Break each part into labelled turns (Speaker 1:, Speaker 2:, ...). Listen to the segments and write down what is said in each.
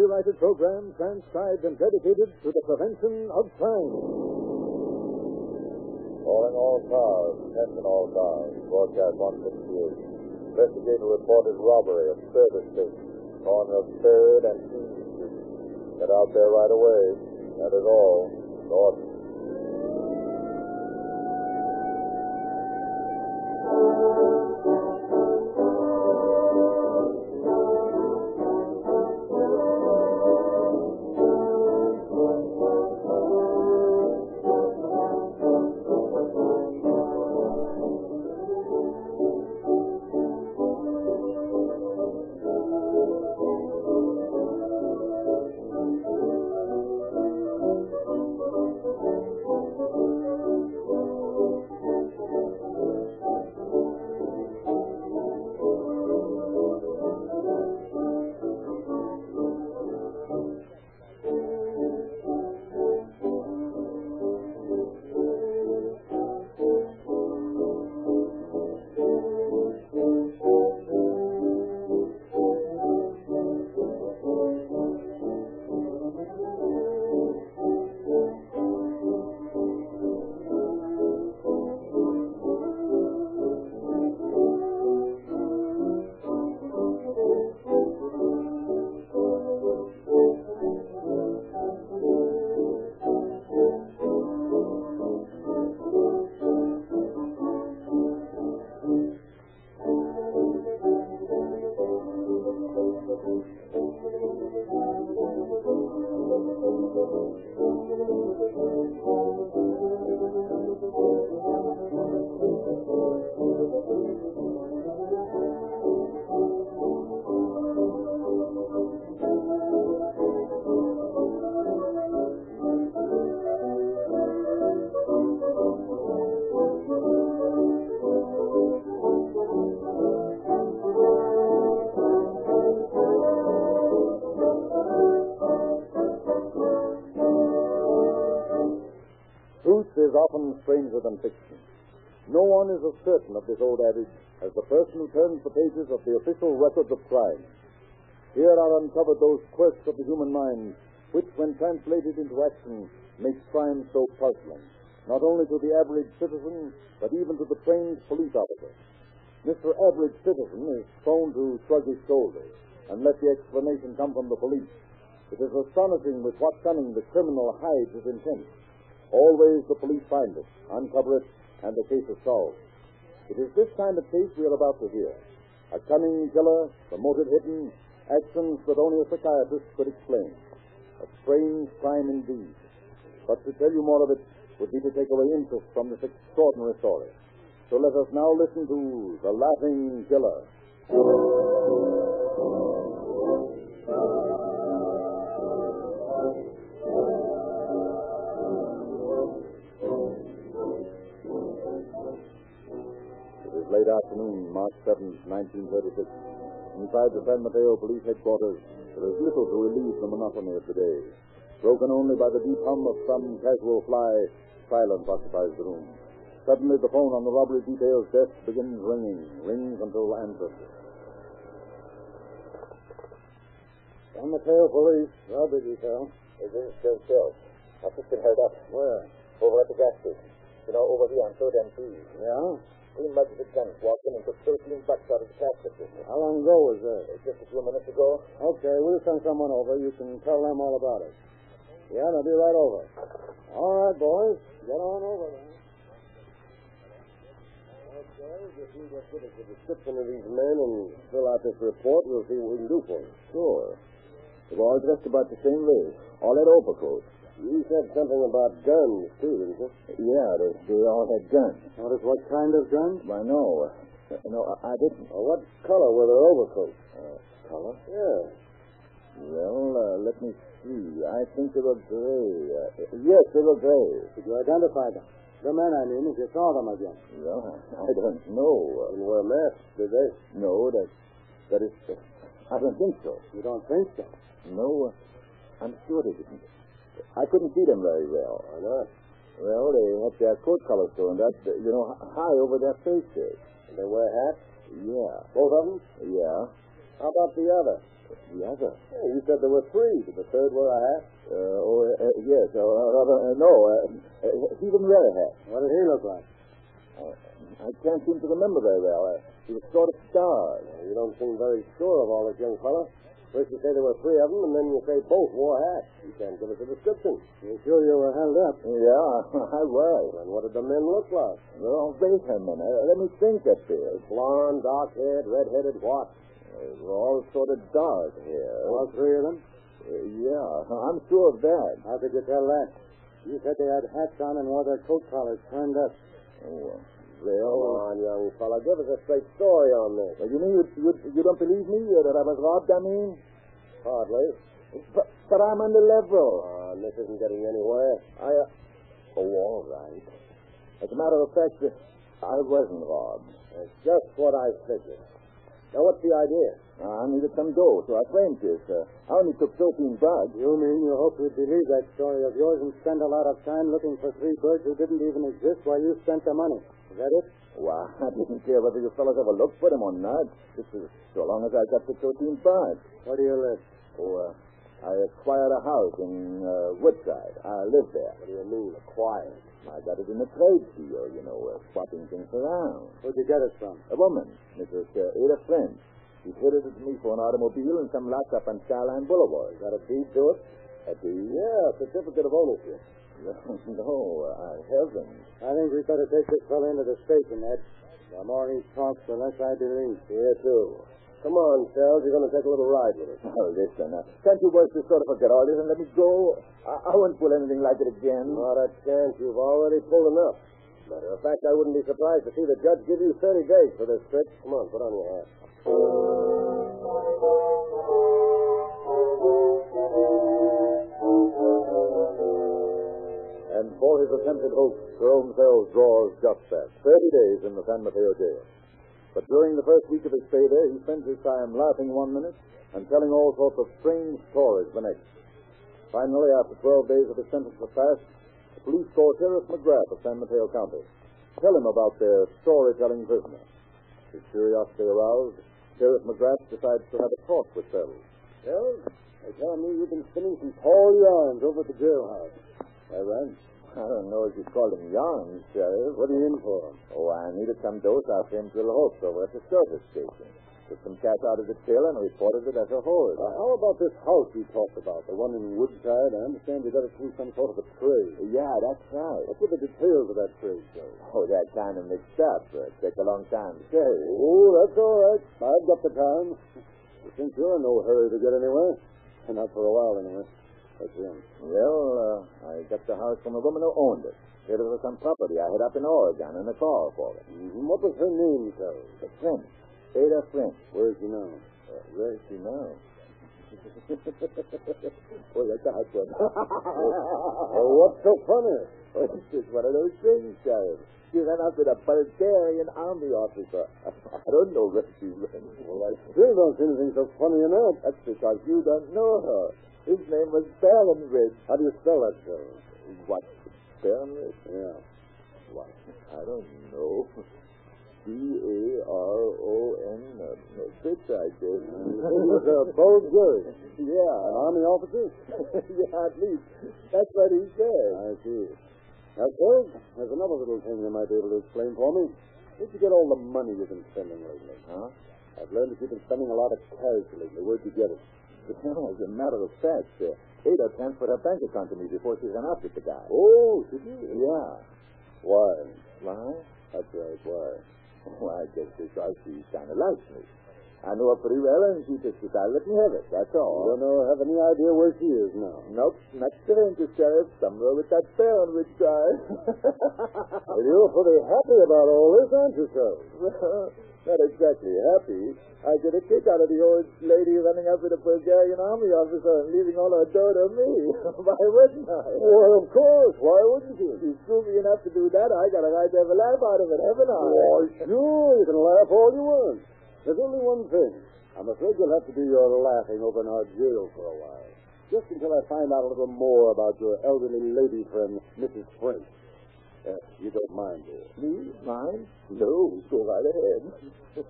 Speaker 1: copyrighted program transcribed and dedicated to the prevention of crime.
Speaker 2: Calling all cars, attention all cars. Broadcast 168. Investigator reported robbery of service station, corner of 3rd and King Street. Get out there right away. That is all. Norton.
Speaker 1: Certain of this old adage as the person who turns the pages of the official records of crime. Here are uncovered those quirks of the human mind which, when translated into action, makes crime so puzzling, not only to the average citizen, but even to the trained police officer. Mr. Average Citizen is prone to shrug his shoulders and let the explanation come from the police. It is astonishing with what cunning the criminal hides his intent. Always the police find it, uncover it, and the case is solved. It is this kind of case we are about to hear. A cunning killer, the motive hidden, actions that only a psychiatrist could explain. A strange crime indeed. But to tell you more of it would be to take away interest from this extraordinary story. So let us now listen to The Laughing Killer. March 7th, 1936. Inside the San Mateo Police Headquarters, there is little to relieve the monotony of the day. Broken only by the deep hum of some casual fly, silence occupies the room. Suddenly, the phone on the robbery detail's desk begins ringing, rings until answered. San Mateo Police, robbery detail.
Speaker 2: Is this still still? I've just been held up.
Speaker 1: Where?
Speaker 2: Over at the gas station. You know, over here on 3rd and P.
Speaker 1: Yeah?
Speaker 2: Three mugs of guns walked in and took 13 bucks out of the cash register.
Speaker 1: How long ago was that?
Speaker 2: Just a few minutes ago.
Speaker 1: Okay, we'll send someone over. You can tell them all about it. Yeah, they'll be right over. All right, boys. Get on over then. Okay, if you just give us a description of these men and fill out this report, we'll see what we can do for you. Sure. They're all dressed about the same way. All had overcoats. You said something about guns, too, didn't you? Yeah, they, they all had guns. Notice what kind of guns? I know. Uh, no, I, I didn't. what color were their overcoats? Uh, color? Yeah. Well, uh, let me see. I think they were gray. Uh, yes, they were gray. Did you identify them? The men, I mean, if you saw them again. Well, I don't know. Didn't wear masks, did they? No, that, that is... Uh, I don't think so. You don't think so? No, uh, I'm sure they didn't. I couldn't see them very well. Why not? Well, they had their coat turned up, uh, you know, high over their faces. And they wear hats? Yeah. Both of them? Yeah. How about the other?
Speaker 2: The other?
Speaker 3: Yeah, you said there were three. Did the third wear a hat?
Speaker 2: Uh, oh, uh, uh, yes. Uh, rather, uh, no. Uh, uh, he didn't wear a hat.
Speaker 3: What did he look like?
Speaker 2: Uh, I can't seem to remember very well. Uh, he was sort of starved.
Speaker 3: you don't seem very sure of all this, young fellow. First you say there were three of them, and then you say both wore hats. You can't give us a description.
Speaker 2: You sure you were held up? Yeah, I was.
Speaker 3: And what did the men look like?
Speaker 2: Well, wait a minute. let me think a bit.
Speaker 3: Blonde, dark-haired, red-headed, what?
Speaker 2: They were all sort of dark hair.
Speaker 3: All three of them?
Speaker 2: Uh, yeah, I'm sure of that.
Speaker 3: How could you tell that? You said they had hats on and wore their coat collars turned up.
Speaker 2: Oh,
Speaker 3: well, Come on, young fella. Give us a straight story on this.
Speaker 2: Well, you mean you, you, you don't believe me uh, that I was robbed, I mean?
Speaker 3: Hardly.
Speaker 2: But, but I'm on the level.
Speaker 3: Uh, this isn't getting anywhere.
Speaker 2: I, uh, oh, all right. As a matter of fact, uh, I wasn't robbed.
Speaker 3: That's just what I figured. Now, what's the idea?
Speaker 2: I needed some dough, so I framed this. Uh, I only took 13 bucks.
Speaker 3: You mean you hope we'd believe that story of yours and spend a lot of time looking for three birds who didn't even exist while you spent the money? Is that it?
Speaker 2: Why, I didn't care whether you fellows ever looked for them or not. Just as, so long as I got the 13 bucks.
Speaker 3: Where do you live?
Speaker 2: Oh, uh, I acquired a house in uh, Woodside. I live there.
Speaker 3: What do you mean, acquired?
Speaker 2: I got it in a trade deal, you know, uh, swapping things around.
Speaker 3: Where'd you get it from?
Speaker 2: A woman, Mrs. Uh, Ada French. She traded it to me for an automobile and some lots up on Skyline Boulevard.
Speaker 3: Got a deed to it?
Speaker 2: A deed?
Speaker 3: Yeah, certificate of ownership.
Speaker 2: No, no, I haven't.
Speaker 3: I think we'd better take this fellow into the station, Ed. The more he talks, the less I believe. Here, too. Come on, Sells. You're going to take a little ride with us.
Speaker 2: Oh, listen. Uh, can't you boys just sort of forget all this and let me go? I, I won't pull anything like it again.
Speaker 3: Not a chance. You've already pulled enough. Matter of fact, I wouldn't be surprised to see the judge give you 30 days for this trip. Come on, put on your hat.
Speaker 2: For his attempted hoax, Jerome Sells draws just that 30 days in the San Mateo jail. But during the first week of his stay there, he spends his time laughing one minute and telling all sorts of strange stories the next. Finally, after 12 days of his sentence was passed, the police call Sheriff McGrath of San Mateo County. Tell him about their storytelling prisoner. His curiosity aroused, Sheriff McGrath decides to have a talk with Sells.
Speaker 3: Sells, they tell me you've been spinning some tall yarns over at the jailhouse.
Speaker 2: Why, right. I don't know if you call them yarns, Sheriff.
Speaker 3: What are you in for?
Speaker 2: Oh, I needed some dose off him little hopes over at the service station. Took some cash out of the till and reported it as a hold.
Speaker 3: Uh, how about this house you talked about, the one in Woodside? I understand you got it through some sort of a trade.
Speaker 2: Yeah, that's right.
Speaker 3: What were the details of that trade, Joe?
Speaker 2: Oh, that kind of mixed up. Uh, take a long time to say.
Speaker 3: Oh, that's all right. I've got the time. Since you're in no hurry to get anywhere. Not for a while, anyway. That's him.
Speaker 2: Well, uh, I got the house from a woman who owned it. It was some property I had up in Oregon and a call for it.
Speaker 3: Mm-hmm. What was her name, Joe?
Speaker 2: A French. Ada French.
Speaker 3: Where's she now?
Speaker 2: Uh, where's she now? well, that's a hot one.
Speaker 3: well, what's so funny?
Speaker 2: Well, it's just one of those things, Sheriff. She ran out with a Bulgarian army officer. I don't know where she went.
Speaker 3: Well, I still don't see anything so funny in that.
Speaker 2: That's because you don't know her. His name was Baronridge.
Speaker 3: How do you spell that, Joe?
Speaker 2: What? Baronridge?
Speaker 3: Yeah.
Speaker 2: What? I don't know. B-A-R-O-N. Uh, Fitz, I guess.
Speaker 3: he was a Bulgarian.
Speaker 2: Yeah.
Speaker 3: An army officer?
Speaker 2: yeah, at least. That's what he said.
Speaker 3: I see. Now, Joe, there's another little thing you might be able to explain for me. Where'd you get all the money you've been spending lately?
Speaker 2: Huh?
Speaker 3: I've learned that you've been spending a lot of cash lately. Where'd you get it?
Speaker 2: Well, as a matter of fact, uh, Ada transferred her bank account to me before she ran out with the guy.
Speaker 3: Oh, did you?
Speaker 2: Yeah.
Speaker 3: Why?
Speaker 2: Why?
Speaker 3: That's right. Why?
Speaker 2: Well, I guess because she kind of likes me. I know her pretty well, and she just decided let me have it. That's all.
Speaker 3: You don't know, have any idea where she is now?
Speaker 2: Nope, not strange, Sheriff. Somewhere with that Baronridge guy.
Speaker 3: well, you're pretty happy about all this, aren't you, sir?
Speaker 2: Not exactly happy. I get a kick out of the old lady running up with a Bulgarian army officer and leaving all her dough to me. Why wouldn't I?
Speaker 3: Well, of course. Why wouldn't you?
Speaker 2: She's screwy enough to do that. I got a right to have a laugh out of it, haven't I?
Speaker 3: Why, sure. You can laugh all you want. There's only one thing. I'm afraid you'll have to do your laughing over in our jail for a while. Just until I find out a little more about your elderly lady friend, Mrs. French. Uh, you don't mind, do you?
Speaker 2: Me? Mind? No, go right ahead.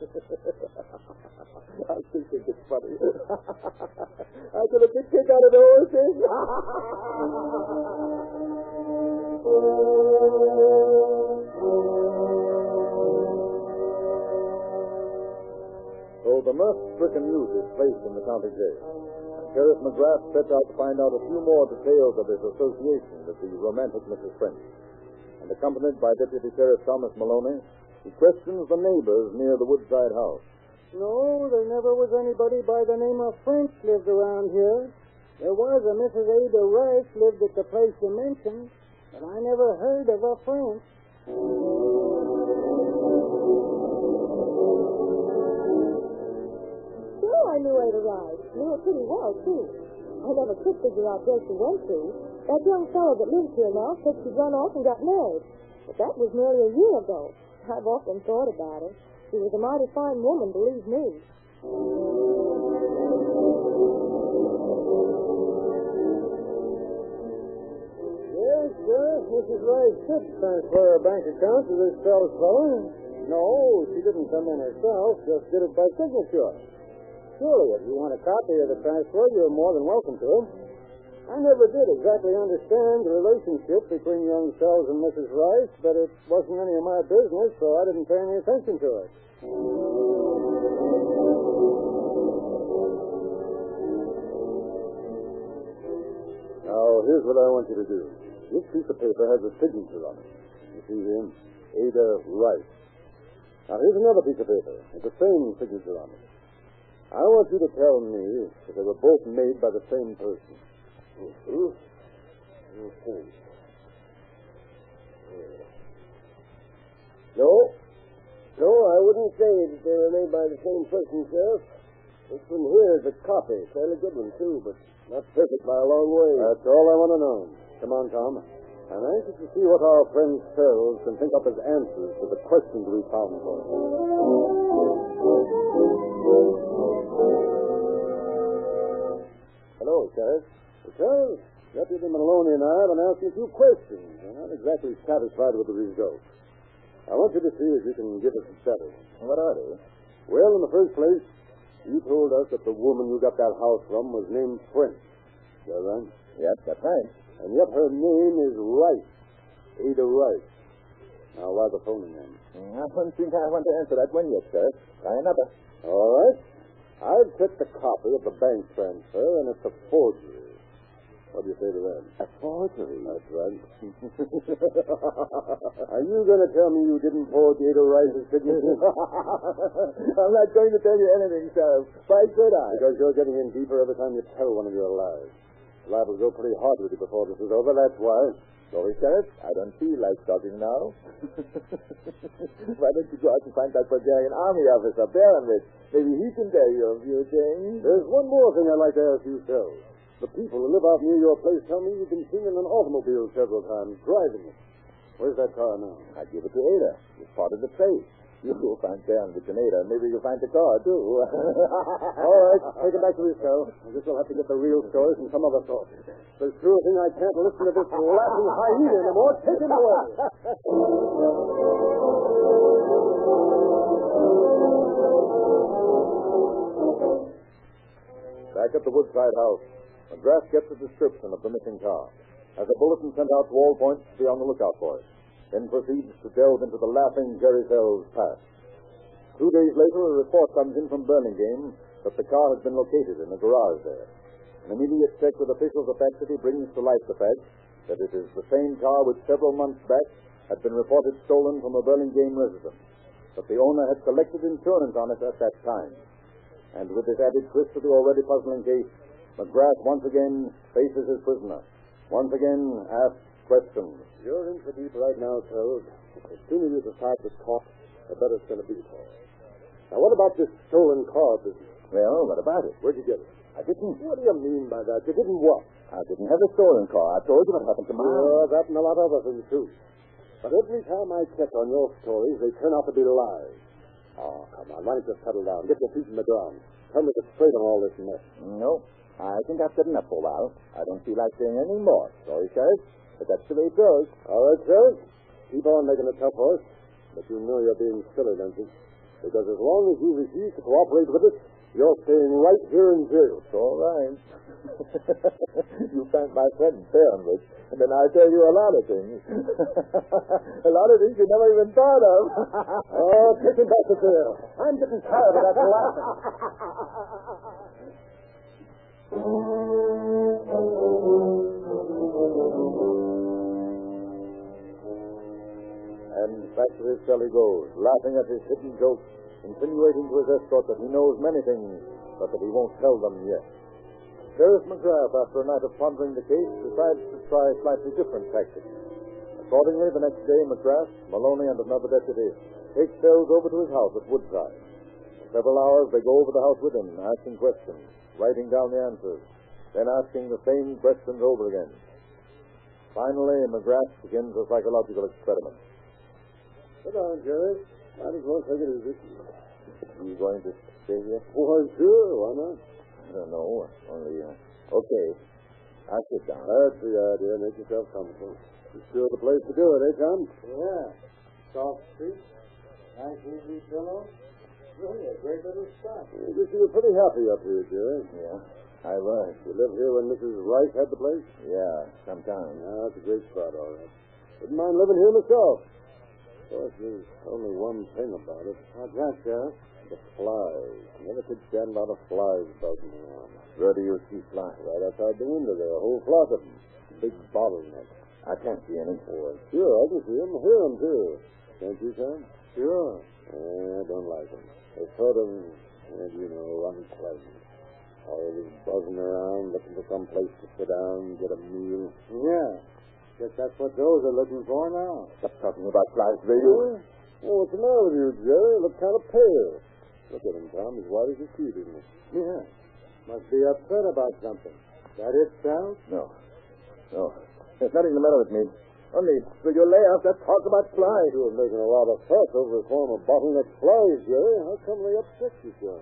Speaker 2: I think it's funny. I get a big kick out of the whole thing.
Speaker 3: So the mirth-stricken youth is placed in the county jail. Sheriff McGrath sets out to find out a few more details of his association with the romantic Mrs. French. And accompanied by Deputy Sheriff Thomas Maloney, he questions the neighbors near the Woodside house.
Speaker 4: No, there never was anybody by the name of French lived around here. There was a Mrs. Ada Rice lived at the place you mentioned, but I never heard of a French.
Speaker 5: Sure, I knew Ada Rice. Knew her pretty well, too. I never could figure out where she went to. That young fellow that lives here now said she'd run off and got married. But that was nearly a year ago. I've often thought about her. She was a mighty fine woman, believe me.
Speaker 4: Yes, sir. Mrs. Rice did transfer her bank account to this fellow's fellow. No, she didn't come in herself. Just did it by signature. Surely, if you want a copy of the transfer, you're more than welcome to. I never did exactly understand the relationship between young Sells and Mrs. Rice, but it wasn't any of my business, so I didn't pay any attention to it.
Speaker 3: Now, here's what I want you to do. This piece of paper has a signature on it. You see him? Ada Rice. Now, here's another piece of paper with the same signature on it. I want you to tell me that they were both made by the same person.
Speaker 2: No. No, I wouldn't say that they were made by the same person, Sheriff. This one here is a copy. Fairly good one, too, but not perfect by a long way.
Speaker 3: That's all I want to know. Come on, Tom. I'm anxious to see what our friend Sells can think up as answers to the questions we found for him. Hello, Sheriff. Well, Deputy Maloney and I have been asking a few questions. We're not exactly satisfied with the results. I want you to see if you can give us a settle.
Speaker 2: What are they?
Speaker 3: Well, in the first place, you told us that the woman you got that house from was named French. Is that right?
Speaker 2: Yes, that's right.
Speaker 3: And yet her name is Rice. Ada Rice. Now, why the phony name?
Speaker 2: Mm, I don't think I want to answer that one yet, sir. Try another.
Speaker 3: All right. I've checked the copy of the bank transfer, and it's a forgery. What do you say to that?
Speaker 2: A forgery?
Speaker 3: That's right. Are you going to tell me you didn't forge Ada Rice's signature?
Speaker 2: I'm not going to tell you anything, sir. Why should I?
Speaker 3: because you're getting in deeper every time you tell one of your lies. Life will go pretty hard with you before this is over, that's why.
Speaker 2: Sorry, Sheriff. I don't feel like talking now. Why don't you go out and find that Bulgarian army officer, Baronovich? Maybe he can tell you a few things.
Speaker 3: There's one more thing I'd like to ask you, Phil. The people who live out near your place tell me you've been seen in an automobile several times, driving it. Where's that car now?
Speaker 2: I give it to Ada. It's part of the trace. You'll find Baronovich with Ada. Maybe you'll find the car, too.
Speaker 3: All right, take it back to his cell. I guess we'll have to get the real story from some other source. There's sure thing I can't listen to this laughing hyena anymore. Take him away. Back at the Woodside house, McGrath gets a description of the missing car. Has a bulletin sent out to all points to be on the lookout for it. Then proceeds to delve into the laughing Jerry Sells past. Two days later, a report comes in from Burlingame that the car has been located in a garage there. An immediate check with officials of that city brings to light the fact that it is the same car which several months back had been reported stolen from a Burlingame residence. But the owner had collected insurance on it at that time. And with this added twist to the already puzzling case, McGrath once again faces his prisoner. Once again asks questions. You're in for deep right now, Toad. As soon as you decide to talk, the better it's going to be for you. Now, what about this stolen car business?
Speaker 2: well, what about it?
Speaker 3: Where'd you get it?
Speaker 2: I didn't.
Speaker 3: What do you mean by that? You didn't what?
Speaker 2: I didn't have a stolen car. I told you what happened to mine.
Speaker 3: Sure, that and a lot of other things, too. But every time I check on your stories, they turn out to be lies. Oh, come on. Why don't you settle down? Get your feet in the ground. Tell me to get straight on all this mess.
Speaker 2: No. I think I've said enough for a while. I don't feel like saying any more. Sorry, Sheriff, but that's the way it goes.
Speaker 3: All right, sir. Keep on making a tough horse, but you know you're being silly, don't you? Because as long as you refuse to cooperate with us, you're staying right here in jail.
Speaker 2: It's all right. you thank my friend Fahrenheit, and then I tell you a lot of things. a lot of things you never even thought of.
Speaker 3: oh, take him back to jail. I'm getting tired of that laughing.
Speaker 2: And back to his cell he goes, laughing at his hidden jokes, insinuating to his escort that he knows many things, but that he won't tell them yet. Sheriff McGrath, after a night of pondering the case, decides to try slightly different tactics. Accordingly, the next day, McGrath, Maloney, and another deputy take Sells over to his house at Woodside. For several hours, they go over the house with him, asking questions, writing down the answers, then asking the same questions over again. Finally, McGrath begins a psychological experiment.
Speaker 3: Sit down, Jerry. Might as well take it easy.
Speaker 2: You going to stay here?
Speaker 3: Why, sure. Why not?
Speaker 2: I don't know. Only, uh, okay. I'll sit down.
Speaker 3: That's the idea. Make yourself comfortable. It's sure the place to do it, eh, Tom?
Speaker 4: Yeah. Soft seat, Nice easy pillow. Really a great little.
Speaker 3: I guess you were pretty happy up here, Jerry.
Speaker 2: Yeah, I was.
Speaker 3: You lived here when Mrs. Rice had the place?
Speaker 2: Yeah, sometime.
Speaker 3: Yeah, it's a great spot, all right. Wouldn't mind living here myself. Of course, there's only one thing about it.
Speaker 4: What's that, Sheriff?
Speaker 3: The flies. I never could stand a lot of flies buzzing around.
Speaker 2: Where do you see flies?
Speaker 3: Right outside the window there, a whole flock of them. Big bottleneck.
Speaker 2: I can't see any.
Speaker 3: Oh, sure, I can see them. Hear them, too. Can't you, Sam?
Speaker 4: Sure.
Speaker 3: I don't like them. They're sort of, you know, unpleasant. Always buzzing around, looking for some place to sit down, get a meal.
Speaker 4: Yeah. Guess that's what those are looking for now.
Speaker 2: Stop talking about flies, will you?
Speaker 3: Oh, what's the matter with you, Jerry? You look kind of pale. Look at him, Tom. He's white as a sheet, isn't he?
Speaker 4: Yeah. Must be upset about something. That it, Sal?
Speaker 2: No. No. There's nothing the matter with me. Only, will you lay off that talk about flies?
Speaker 3: You were making a lot of fuss over a form of bottleneck flies, Jerry. How come they upset you so?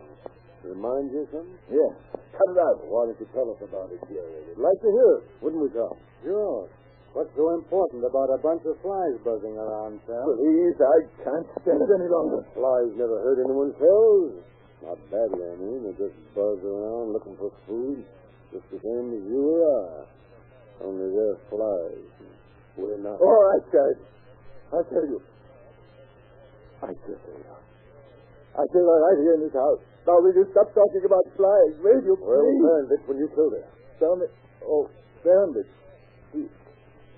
Speaker 3: Remind you of something?
Speaker 2: Yeah. Cut it out.
Speaker 3: Why don't you tell us about it, Jerry? We'd like to hear it, wouldn't we, Tom?
Speaker 4: Sure. What's so important about a bunch of flies buzzing around, Sal?
Speaker 2: Please, I can't stand it any longer.
Speaker 3: Flies never hurt anyone's fellows. Not badly, I mean. They just buzz around looking for food, just the same as you or I. Only they're flies. We're not.
Speaker 2: All right, guys. I tell you. I tell you. I tell you right here in this house. Now, will you stop talking about flies? Will you,
Speaker 3: Well,
Speaker 2: please?
Speaker 3: Bandit, when you killed her.
Speaker 2: Tell me. Oh, Bandit. He,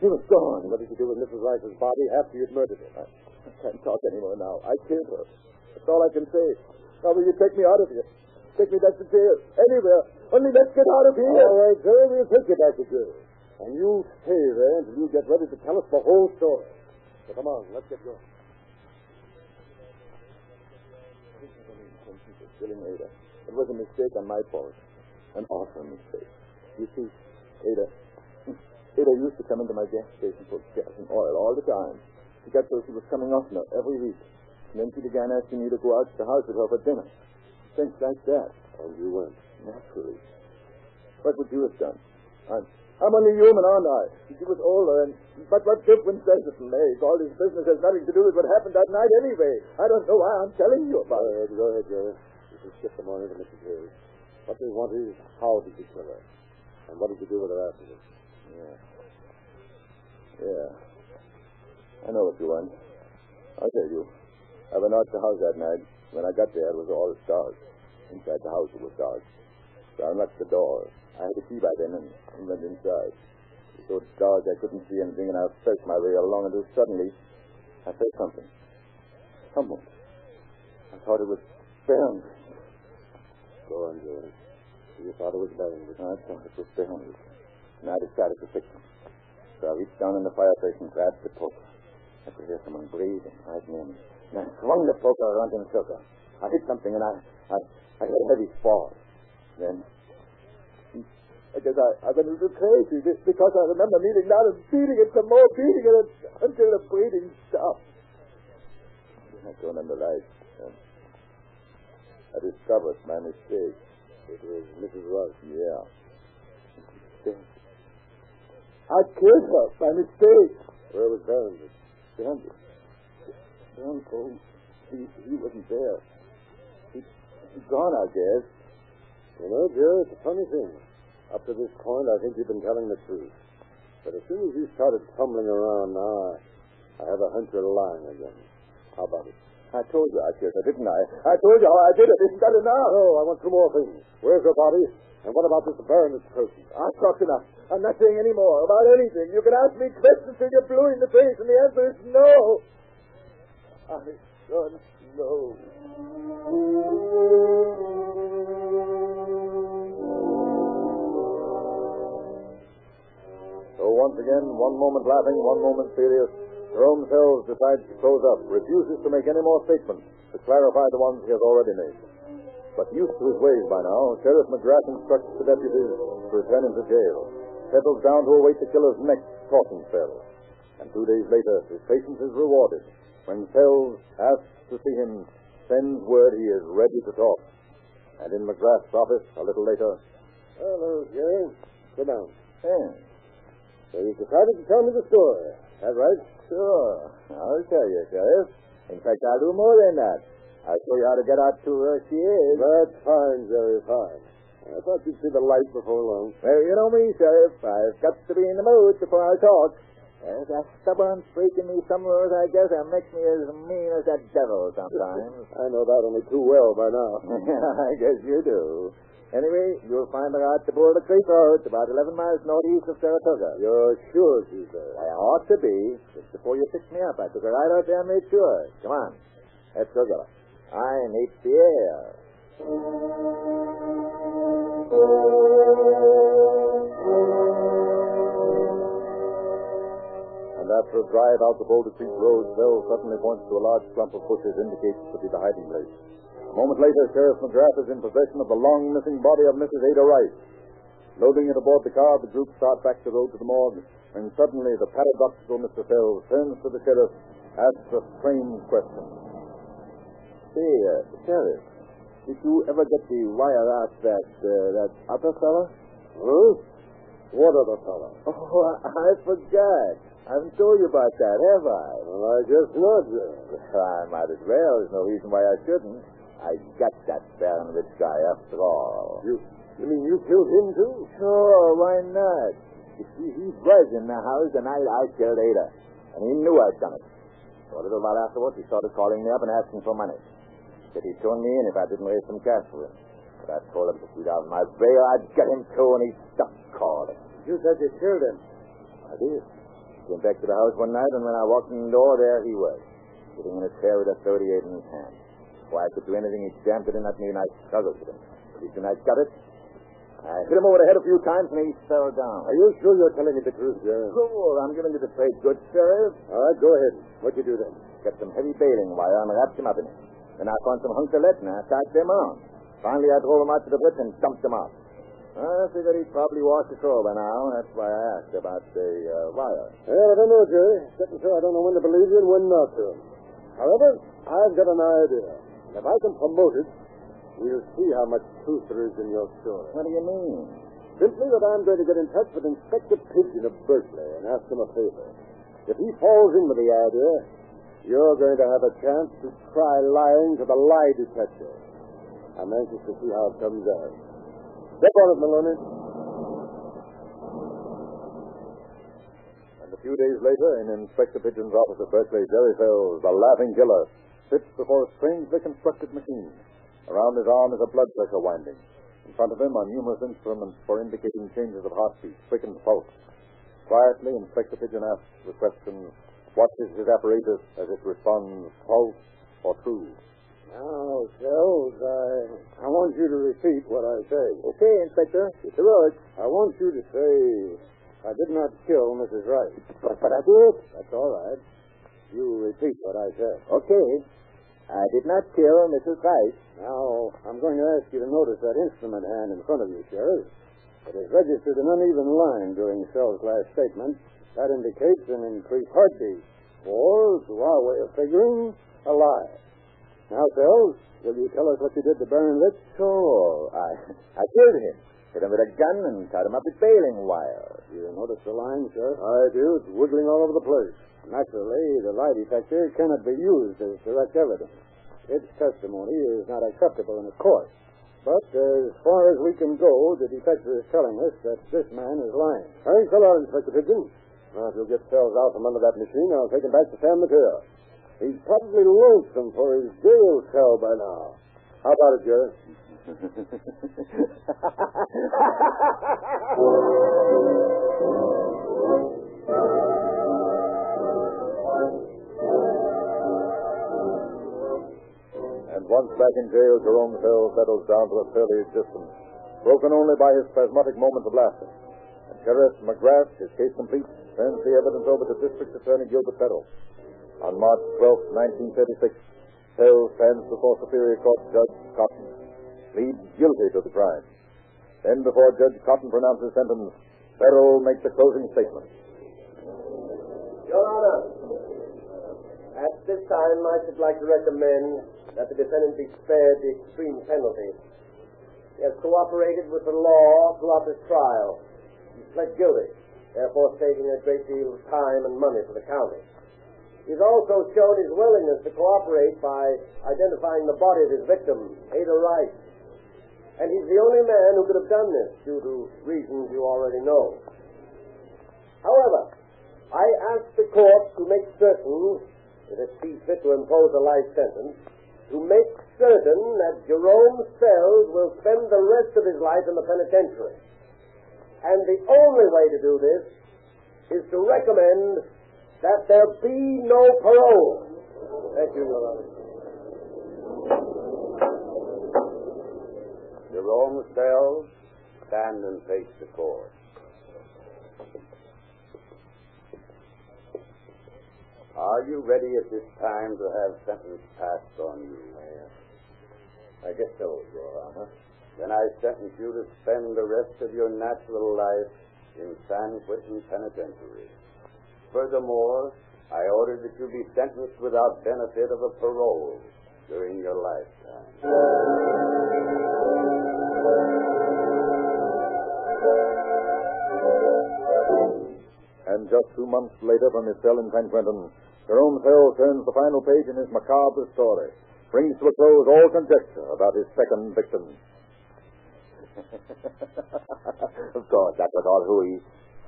Speaker 2: he was gone.
Speaker 3: What did you do with Mrs. Rice's body after you'd murdered her?
Speaker 2: I can't talk anymore now. I killed her. That's all I can say. Now, will you take me out of here? Take me back to jail. Anywhere. Only let's get out of here.
Speaker 3: All right, Jerry, we'll take you back to jail. And you stay there until you get ready to tell us the whole story. So come on, let's get going.
Speaker 2: Killing Ada. It was a mistake on my part. An awful mistake. You see, Ada. Ada used to come into my gas station for gas and oil all the time. She got so she was coming off now every week. And then she began asking me to go out to the house with her for dinner. Things like that.
Speaker 3: And you went.
Speaker 2: Naturally. What would you have done? I'm, I'm only human, aren't I? She was older, and but what difference does it make? All this business has nothing to do with what happened that night anyway. I don't know why I'm telling you
Speaker 3: Go
Speaker 2: about it.
Speaker 3: ahead, go ahead, Jerry. You can skip the morning to Mrs. Hayes. What they want is how did you kill her? And what did you do with her afterwards?
Speaker 2: Yeah. Yeah. I know what you want. I'll tell you. I went out to the house that night. When I got there, it was all dark. Inside the house, it was dark. So I unlocked the door. I had a key by then and, and went inside. It was so dark I couldn't see anything, and I felt my way along until suddenly I felt something. Someone. I thought it was Barron.
Speaker 3: Go on, Jerry. You thought it was Barrington.
Speaker 2: I thought it was Barron. And I decided to fix him. So I reached down in the fireplace and grabbed the poker. I could hear someone breathing right near me. And I swung the poker around in circle. I hit something and I, I, I heard a heavy fall. Then, because I, I've been a little crazy just because I remember meeting that and beating it some more, beating it until the bleeding stopped. I don't underline. I discovered my mistake.
Speaker 3: It was Mrs. Ross,
Speaker 2: Yeah. I killed her by mistake.
Speaker 3: Where was Berenson?
Speaker 2: Berenson. Berenson. He, he wasn't there. He, he's gone, I guess.
Speaker 3: You know, Joe, it's a funny thing. Up to this point, I think you've been telling the truth. But as soon as you started tumbling around now, I, I have a hunch you're lying again. How about it?
Speaker 2: I told you I should, didn't I? I told you how I did it. Isn't that enough?
Speaker 3: No, I want two more things. Where's your body? And what about this baronet's person?
Speaker 2: I've talked enough. I'm not saying any more about anything. You can ask me questions till you're blue in the face, and the answer is no. I don't know.
Speaker 1: Once again, one moment laughing, one moment serious, Jerome Sells decides to close up, refuses to make any more statements to clarify the ones he has already made. But used to his ways by now, Sheriff McGrath instructs the deputies to return him to jail, settles down to await the killer's next talking spell. And two days later, his patience is rewarded when Sells asks to see him, sends word he is ready to talk. And in McGrath's office, a little later,
Speaker 3: Hello, Jerry. Sit down.
Speaker 2: Hey,
Speaker 3: So you decided to tell me the story. That right?
Speaker 2: sure. I'll tell you, Sheriff. In fact, I'll do more than that. I'll show you how to get out to where she is.
Speaker 3: That's fine, Jerry, fine. I thought you'd see the light before long.
Speaker 2: Well, you know me, Sheriff. I've got to be in the mood before I talk. Yes, that stubborn streak in me somewhere, I guess, that makes me as mean as that devil sometimes.
Speaker 3: I know that only too well by now.
Speaker 2: I guess you do. Anyway, you'll find her out the Boulder Creek Road, about 11 miles northeast of Saratoga.
Speaker 3: You're sure she's there?
Speaker 2: I ought to be. Just before you picked me up, I took her right out there and made sure. Come on. Let's go get her. I need the air.
Speaker 1: And after a drive out the Boulder Creek Road, Bell suddenly points to a large clump of bushes indicates to be the hiding place. A moment later, Sheriff McGrath is in possession of the long missing body of Mrs. Ada Rice. Loading it aboard the car, the group start back the road to the morgue, when suddenly the paradoxical Mr. Sells turns to the sheriff, asks a strange question.
Speaker 2: Say, uh, Sheriff, did you ever get the wire out that, uh, that other fella?
Speaker 3: Huh? What other fellow?
Speaker 2: Oh, I forgot. I haven't told you about that, have I?
Speaker 3: Well, I not, Jerry.
Speaker 2: I might as well. There's no reason why I shouldn't. I got that Baronovich guy after all.
Speaker 3: You, you mean you killed him, too?
Speaker 2: Sure, why not? You see, he was in the house the night I killed Ada, and he knew I'd done it. So a little while afterwards, he started calling me up and asking for money. Said he'd turn me in if I didn't raise some cash for him. But I told him to shoot out of my bail. I'd get him too, and he stopped calling.
Speaker 3: You said you killed him.
Speaker 2: I did. Came back to the house one night, and when I walked in the door, there he was, sitting in a chair with a 38 in his hand. Why, I could do anything he jammed it in at me, and I struggled with him. Pretty soon I got it. I hit him over the head a few times, and he fell down.
Speaker 3: Are you sure you're telling me the truth, Jerry?
Speaker 2: Sure, I'm giving you the trade good, Sheriff.
Speaker 3: All right, go ahead. What'd you do then?
Speaker 2: Got some heavy baling wire and wrapped him up in it. Then I found some hunks of lead, and I tied them on. Finally, I drove him out to the bridge and dumped him out. I figured he'd probably washed ashore by now. That's why I asked about the uh, wire.
Speaker 3: Well, I don't know, Jerry. Except so I don't know when to believe you and when not to. However, I've got an idea. And if I can promote it, we'll see how much truth there is in your story.
Speaker 2: What do you mean?
Speaker 3: Simply that I'm going to get in touch with Inspector Pigeon of Berkeley and ask him a favor. If he falls in with the idea, you're going to have a chance to try lying to the lie detector. I'm anxious to see how it comes out. Step on it, Maloney.
Speaker 1: And a few days later, in Inspector Pigeon's office at Berkeley, Jerry Sells, the laughing killer, sits before a strangely constructed machine. Around his arm is a blood pressure winding. In front of him are numerous instruments for indicating changes of heartbeat, quickened pulse. Quietly, Inspector Pigeon asks the question, watches his apparatus as it responds false or true.
Speaker 3: Now, Sells, I, I want you to repeat what I say.
Speaker 2: Okay, Inspector. It's a word.
Speaker 3: I want you to say, I did not kill Mrs. Rice.
Speaker 2: But, but I did.
Speaker 3: That's all right. You repeat what I said.
Speaker 2: Okay. I did not kill Mrs. Rice.
Speaker 3: Now, I'm going to ask you to notice that instrument hand in front of you, Sheriff. It has registered an uneven line during Sells' last statement. That indicates an increased heartbeat. Or, to our way of figuring, a lie. Now, Sells, will you tell us what you did to Baron Litz?
Speaker 2: Sure. I, I killed him. Hit him with a gun and tied him up with baling wire.
Speaker 3: You notice the line, sir? I do. It's wiggling all over the place. Naturally, the lie detector cannot be used as direct evidence. Its testimony is not acceptable in a court.
Speaker 4: But as far as we can go, the detective is telling us that this man is lying.
Speaker 3: Thanks a lot, Inspector Pigeon. Now, if you'll get Sells out from under that machine, I'll take him back to San Mateo. He's probably lonesome for his jail cell by now. How about it, Jerry?
Speaker 1: once back in jail, Jerome Fell settles down to a fairly existence, broken only by his spasmodic moments of laughter. And Sheriff McGrath, his case complete, turns the evidence over to District Attorney Gilbert Fettle. On March 12, 1936, Fell stands before Superior Court Judge Cotton, pleads guilty to the crime. Then, before Judge Cotton pronounces sentence, Ferrell makes a closing statement.
Speaker 6: Your Honor, at this time I should like to recommend that the defendant be spared the extreme penalty. He has cooperated with the law throughout his trial. He pled guilty, therefore saving a great deal of time and money for the county. He's also shown his willingness to cooperate by identifying the body of his victim, Ada Rice. And he's the only man who could have done this due to reasons you already know. However, I ask the court to make certain, if it sees fit to impose a life sentence, to make certain that Jerome Sells will spend the rest of his life in the penitentiary. And the only way to do this is to recommend that there be no parole. Thank you, Your Honor.
Speaker 7: Jerome Sells, stand and face the court. Are you ready at this time to have sentence passed on you?
Speaker 6: I guess so, Your Honor.
Speaker 7: Then I sentence you to spend the rest of your natural life in San Quentin Penitentiary. Furthermore, I order that you be sentenced without benefit of a parole during your lifetime.
Speaker 1: And just two months later, from his cell in San Quentin, Jerome Fell turns the final page in his macabre story, brings to a close all conjecture about his second victim.
Speaker 2: of course, that was all hooey.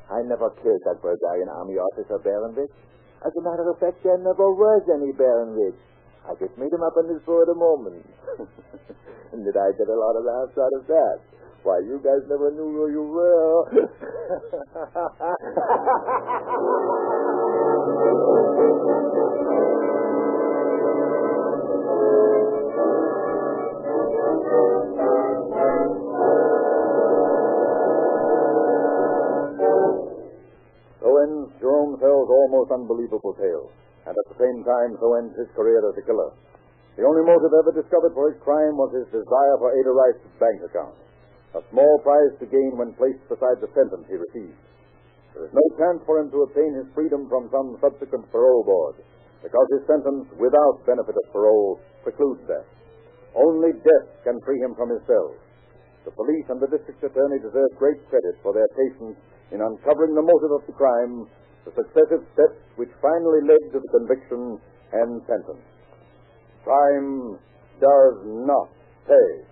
Speaker 2: I never killed that Bulgarian army officer, Baronvich. As a matter of fact, there never was any Baronvich. I just made him up on spur of the moment. and did I get a lot of laughs out of that? Why, you guys never knew who you were.
Speaker 1: unbelievable tale. And at the same time, so ends his career as a killer. The only motive ever discovered for his crime was his desire for Ada Rice's bank account. A small prize to gain when placed beside the sentence he received. There is no chance for him to obtain his freedom from some subsequent parole board, because his sentence, without benefit of parole, precludes that. Only death can free him from his cell. The police and the district attorney deserve great credit for their patience in uncovering the motive of the crime, the successive steps which finally led to the conviction and sentence. Crime does not pay.